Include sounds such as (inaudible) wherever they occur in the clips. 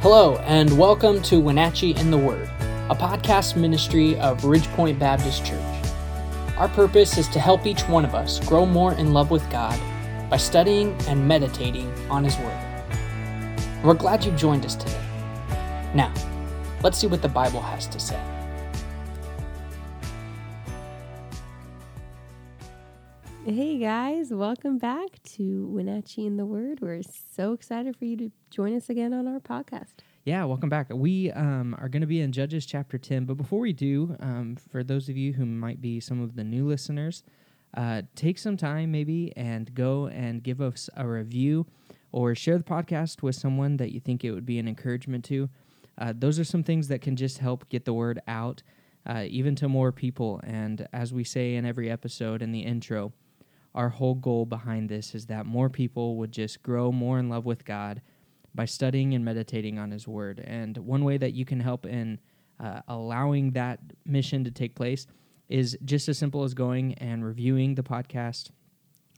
Hello, and welcome to Wenatchee in the Word, a podcast ministry of Ridgepoint Baptist Church. Our purpose is to help each one of us grow more in love with God by studying and meditating on His Word. We're glad you joined us today. Now, let's see what the Bible has to say. Hey guys, welcome back to Wenatchee in the Word. We're so excited for you to join us again on our podcast. Yeah, welcome back. We um, are going to be in Judges chapter 10. But before we do, um, for those of you who might be some of the new listeners, uh, take some time maybe and go and give us a review or share the podcast with someone that you think it would be an encouragement to. Uh, those are some things that can just help get the word out, uh, even to more people. And as we say in every episode in the intro, our whole goal behind this is that more people would just grow more in love with God by studying and meditating on His Word. And one way that you can help in uh, allowing that mission to take place is just as simple as going and reviewing the podcast,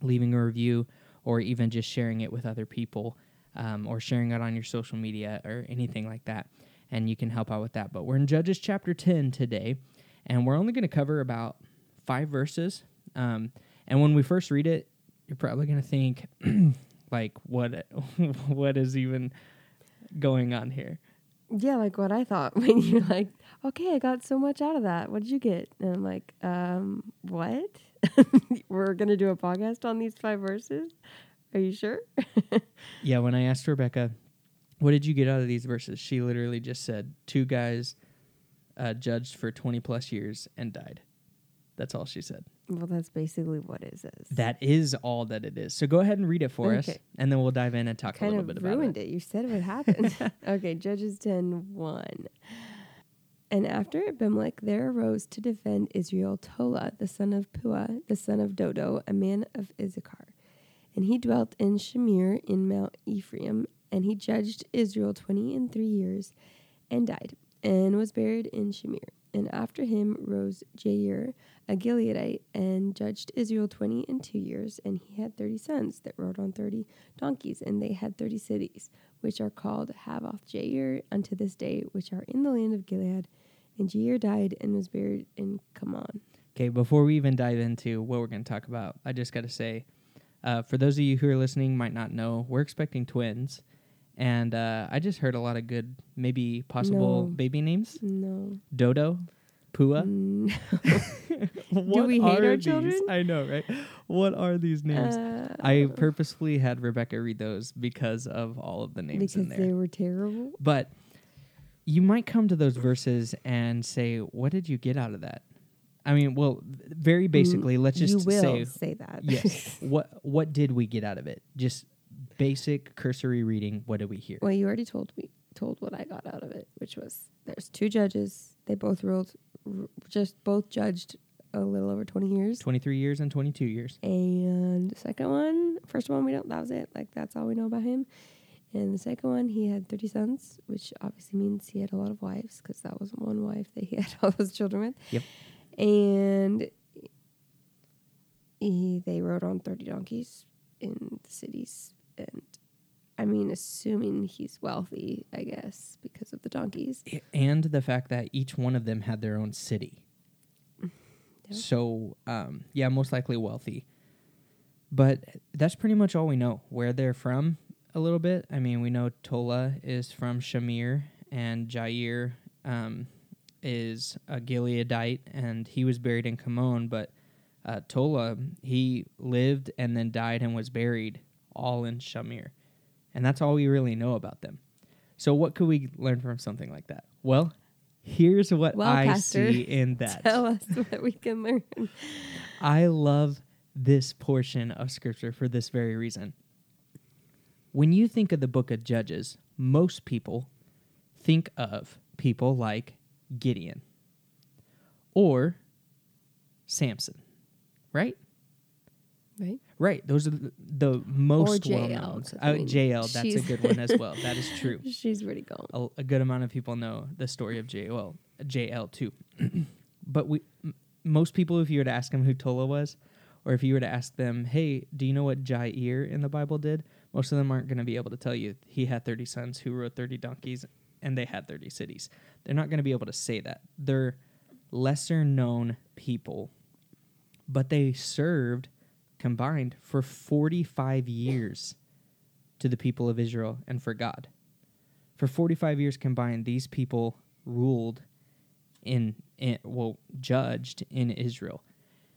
leaving a review, or even just sharing it with other people um, or sharing it on your social media or anything like that. And you can help out with that. But we're in Judges chapter 10 today, and we're only going to cover about five verses. Um, and when we first read it, you're probably going to think, (clears throat) like, what, (laughs) what is even going on here? Yeah, like what I thought (laughs) when you're like, okay, I got so much out of that. What did you get? And I'm like, um, what? (laughs) We're going to do a podcast on these five verses? Are you sure? yeah, when I asked Rebecca, what did you get out of these verses? She literally just said, two guys uh, judged for 20 plus years and died. That's all she said. Well, that's basically what it is. That is all that it is. So go ahead and read it for us, and then we'll dive in and talk kind a little bit about ruined it. it. You said what happened. (laughs) (laughs) okay, Judges 10 1. And after Abimelech there arose to defend Israel Tola, the son of Puah, the son of Dodo, a man of Issachar. And he dwelt in Shamir in Mount Ephraim, and he judged Israel twenty and three years, and died, and was buried in Shamir. And after him rose Jair, a Gileadite, and judged Israel twenty and two years, and he had thirty sons that rode on thirty donkeys, and they had thirty cities, which are called Havoth Jair unto this day, which are in the land of Gilead. And Jair died and was buried in Camon. Okay, before we even dive into what we're going to talk about, I just got to say, uh, for those of you who are listening, might not know, we're expecting twins, and uh, I just heard a lot of good, maybe possible No. baby names: No. Dodo, Puah. No. (laughs) what we hate our these? children? I know, right? What are these names? Uh, I purposefully had Rebecca read those because of all of the names because in there. they were terrible. But you might come to those verses and say, "What did you get out of that?" I mean, well, very basically, let's just you will say, say that. yes. (laughs) what what did we get out of it? Just basic cursory reading. What did we hear? well, you already told me told what I got out of it, which was there's two judges. They both ruled, r- just both judged a little over 20 years. Twenty three years and twenty two years. And the second one, first one we don't. That was it. Like that's all we know about him. And the second one, he had 30 sons, which obviously means he had a lot of wives because that was one wife that he (laughs) had all those children with. Yep. And he, they rode on 30 donkeys in the cities. And I mean, assuming he's wealthy, I guess, because of the donkeys. And the fact that each one of them had their own city. Yeah. So, um, yeah, most likely wealthy. But that's pretty much all we know. Where they're from, a little bit. I mean, we know Tola is from Shamir, and Jair um, is a Gileadite, and he was buried in Camon. But uh, Tola, he lived and then died and was buried all in Shamir. And that's all we really know about them. So, what could we learn from something like that? Well, here's what Well, I Pastor, see in that. (laughs) Tell us what we can learn. I love this portion of scripture for this very reason. When you think of the book of Judges, most people think of people like Gideon or Samson, right? Right? Right. Those are the, the most well known. I Uh, mean, Jael, that's a good one as well. That is (laughs) true. She's pretty gone. a, a good amount of people know the story of Jael, Jael too. (clears throat) but we, m- most people, if you were to ask them who Tola was, or if you were to ask them, hey, do you know what Jair in the Bible did? Most of them aren't going to be able to tell you he had 30 sons who rode 30 donkeys and they had 30 cities. They're not going to be able to say that. They're lesser known people, but they served combined for 45 years to the people of Israel and for God. For 45 years combined, these people ruled in, in well, judged in Israel.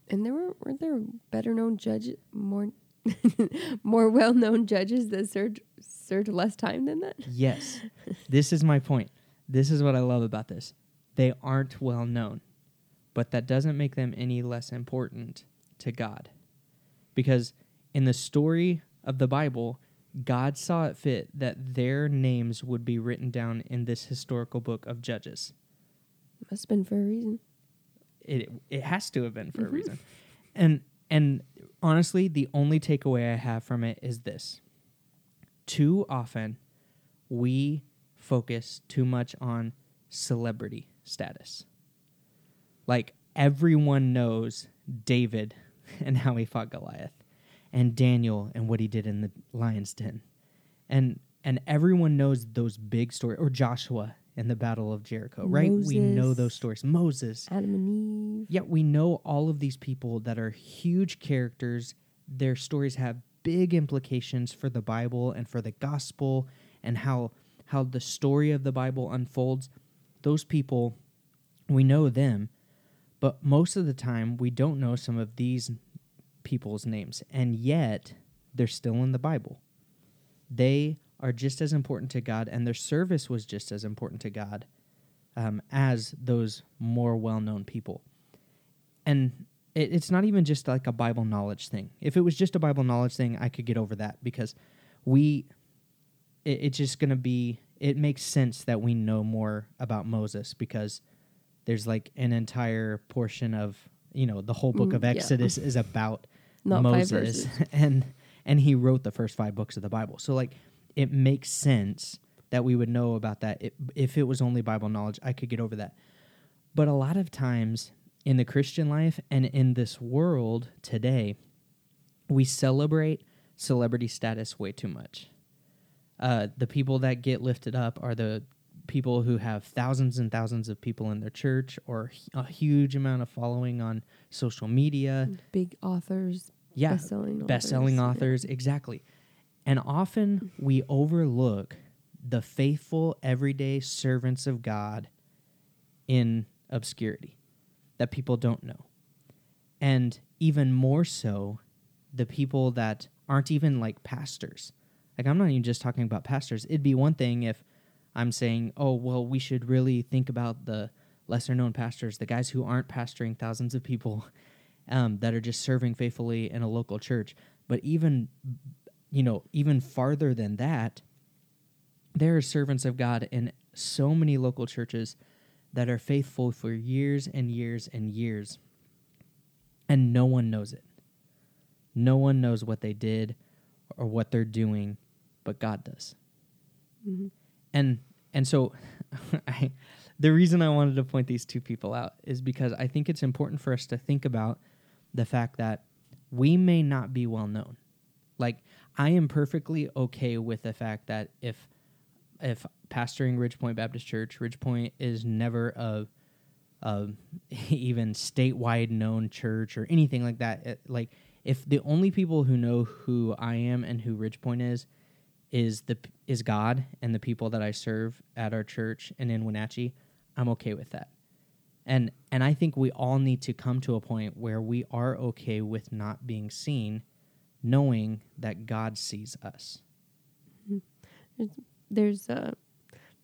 And there were weren't there better known judges, more (laughs) more well known judges that served served less time than that. Yes, this is my point. This is what I love about this. They aren't well known, but that doesn't make them any less important to God, because in the story of the Bible, God saw it fit that their names would be written down in this historical book of Judges. Must have been for a reason. It it has to have been for Mhm. a reason. And and honestly, the only takeaway I have from it is this. Too often we focus too much on celebrity status. Like everyone knows David (laughs) and how he fought Goliath and Daniel and what he did in the lion's den. And and everyone knows those big stories or Joshua and the battle of Jericho, right? We know those stories. Moses. Adam and Eve. Yet we know all of these people that are huge characters. Their stories have big implications for the Bible and for the gospel and how how the story of the Bible unfolds. Those people we know them, but most of the time we don't know some of these people's names and yet they're still in the Bible. They are just as important to God and their service was just as important to God um, as those more well-known people and it, it's not even just like a Bible knowledge thing. If it was just a Bible knowledge thing, I could get over that because we, it, it's just gonna be. It makes sense that we know more about Moses because there's like an entire portion of you know the whole book Mm, of yeah. Exodus is about (laughs) Not Moses, (laughs) and and he wrote the first five books of the Bible. So like it makes sense that we would know about that. It, if it was only Bible knowledge, I could get over that. But a lot of times in the Christian life and in this world today, we celebrate celebrity status way too much. Uh, the people that get lifted up are the people who have thousands and thousands of people in their church or a huge amount of following on social media. Big authors, Yeah, best-selling authors. best-selling yeah. authors exactly and often we overlook the faithful everyday servants of god in obscurity that people don't know and even more so the people that aren't even like pastors like i'm not even just talking about pastors it'd be one thing if i'm saying oh well we should really think about the lesser known pastors the guys who aren't pastoring thousands of people (laughs) um, that are just serving faithfully in a local church. But even, you know, even farther than that, there are servants of God in so many local churches that are faithful for years and years and years, and no one knows it. No one knows what they did or what they're doing, but God does. Mhm. And and so, (laughs) I, the reason I wanted to point these two people out is because I think it's important for us to think about the fact that we may not be well known. Like I am perfectly okay with the fact that if if pastoring Ridgepoint Baptist Church, Ridgepoint is never a, a (laughs) even statewide known church or anything like that. It- like if the only people who know who I am and who Ridgepoint is is the is God and the people that I serve at our church and in Wenatchee, I'm okay with that. And and I think we all need to come to a point where we are okay with not being seen, knowing that God sees us. There's uh,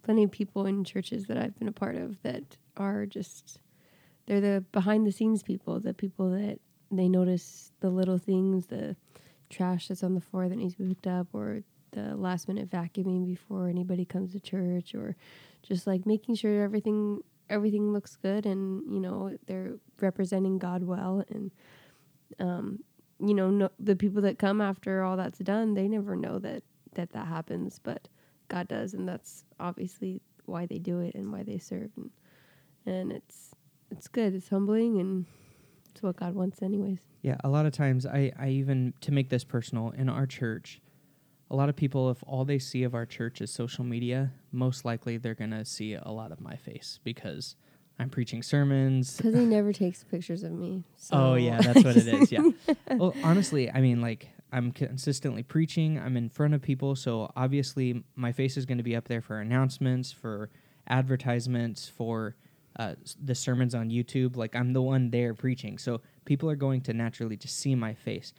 plenty of people in churches that I've been a part of that are just they're the behind the scenes people, the people that they notice the little things, the trash that's on the floor that needs to be picked up, or the last minute vacuuming before anybody comes to church, or just like making sure everything everything looks good and you know they're representing God well and um you know no, the people that come after all that's done they never know that that that happens but God does and that's obviously why they do it and why they serve and and it's it's good it's humbling and it's what God wants anyways. Yeah, a lot of times I, I even to make this personal in our church, a lot of people, if all they see of our church is social media, most likely they're going to see a lot of my face because I'm preaching sermons. Because he (laughs) never takes pictures of me. So. Oh, yeah, that's what it is. Yeah. (laughs) well, honestly, I mean, like, I'm consistently preaching, I'm in front of people. So obviously, my face is going to be up there for announcements, for advertisements, for uh, the sermons on YouTube. Like, I'm the one there preaching. So people are going to naturally just see my face.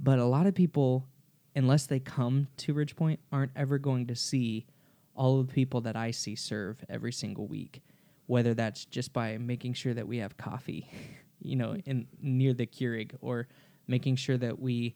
But a lot of people, unless they come to Ridgepoint, aren't ever going to see all of the people that I see serve every single week. Whether that's just by making sure that we have coffee, (laughs) you know, in near the Keurig, or making sure that we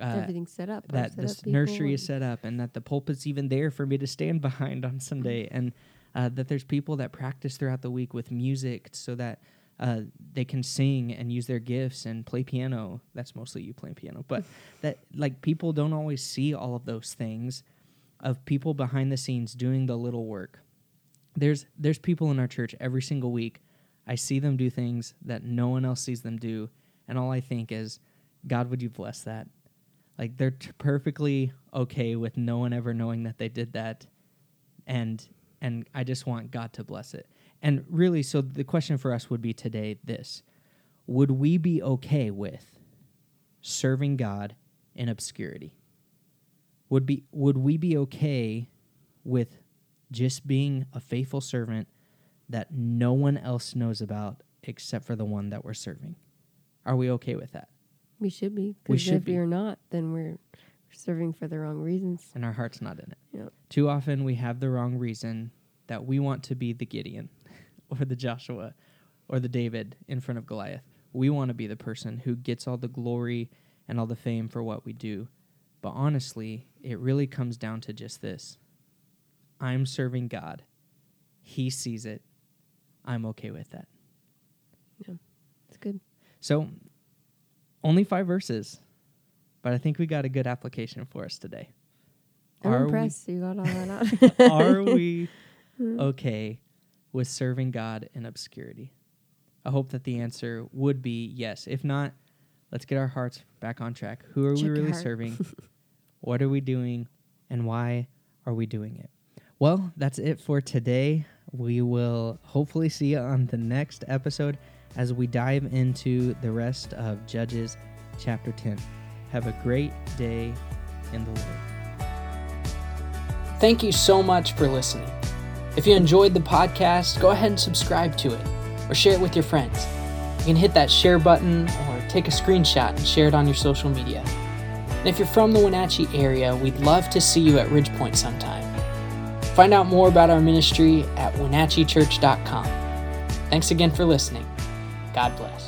uh, everything's set up. That set this up nursery is set up, and that the pulpit's even there for me to stand (laughs) behind on Sunday, and uh, that there's people that practice throughout the week with music, so that uh, they can sing and use their gifts and play piano. That's mostly you playing piano, but (laughs) that like people don't always see all of those things of people behind the scenes doing the little work. There's there's people in our church every single week. I see them do things that no one else sees them do, and all I think is, God, would you bless that? Like they're t- perfectly okay with no one ever knowing that they did that, and and I just want God to bless it. And really, so the question for us would be today this Would we be okay with serving God in obscurity? Would, be, would we be okay with just being a faithful servant that no one else knows about except for the one that we're serving? Are we okay with that? We should be. Because if be. you're not, then we're serving for the wrong reasons. And our heart's not in it. Yep. Too often we have the wrong reason that we want to be the Gideon or the Joshua or the David in front of Goliath. We want to be the person who gets all the glory and all the fame for what we do. But honestly, it really comes down to just this I'm serving God. He sees it. I'm okay with that. Yeah, it's good. So, only five verses, but I think we got a good application for us today. I'm are impressed. We, you got all that out. (laughs) are we (laughs) okay with serving God in obscurity? I hope that the answer would be yes. If not, let's get our hearts back on track. Who are Check we really serving? (laughs) what are we doing? And why are we doing it? Well, that's it for today. We will hopefully see you on the next episode as we dive into the rest of Judges chapter 10. Have a great day in the Lord. Thank you so much for listening. If you enjoyed the podcast, go ahead and subscribe to it or share it with your friends. You can hit that share button or take a screenshot and share it on your social media. And if you're from the Wenatchee area, we'd love to see you at Ridgepoint sometime. Find out more about our ministry at wenatcheechurch.com. Thanks again for listening. God bless.